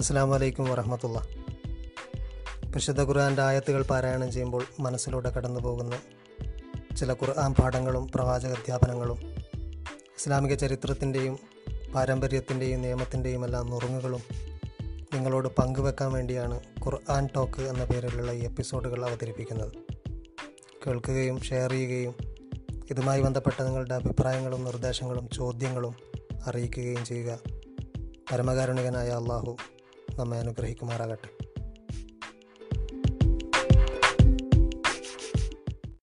അസ്സാം വലൈക്കും വറഹമത്തുള്ള. പരിശുദ്ധ ഖുർആാന്റെ ആയത്തുകൾ പാരായണം ചെയ്യുമ്പോൾ മനസ്സിലൂടെ കടന്നു പോകുന്ന ചില ഖുർആൻ പാഠങ്ങളും പ്രവാചക അധ്യാപനങ്ങളും ഇസ്ലാമിക ചരിത്രത്തിന്റെയും പാരമ്പര്യത്തിന്റെയും നിയമത്തിന്റെയും എല്ലാം നുറുങ്ങുകളും നിങ്ങളോട് പങ്കുവെക്കാൻ വേണ്ടിയാണ് ഖുർആൻ ടോക്ക് എന്ന പേരിലുള്ള ഈ എപ്പിസോഡുകൾ അവതരിപ്പിക്കുന്നത്. കേൾക്കുകയും ഷെയർ ചെയ്യുകയും ഇതുമായി ബന്ധപ്പെട്ട നിങ്ങളുടെ അഭിപ്രായങ്ങളും നിർദ്ദേശങ്ങളും ചോദ്യങ്ങളും അറിയിക്കുകയും ചെയ്യുക. പരമകാരുണികനായ അള്ളാഹു നമ്മെ അനുഗ്രഹിക്കുമാറാകട്ടെ.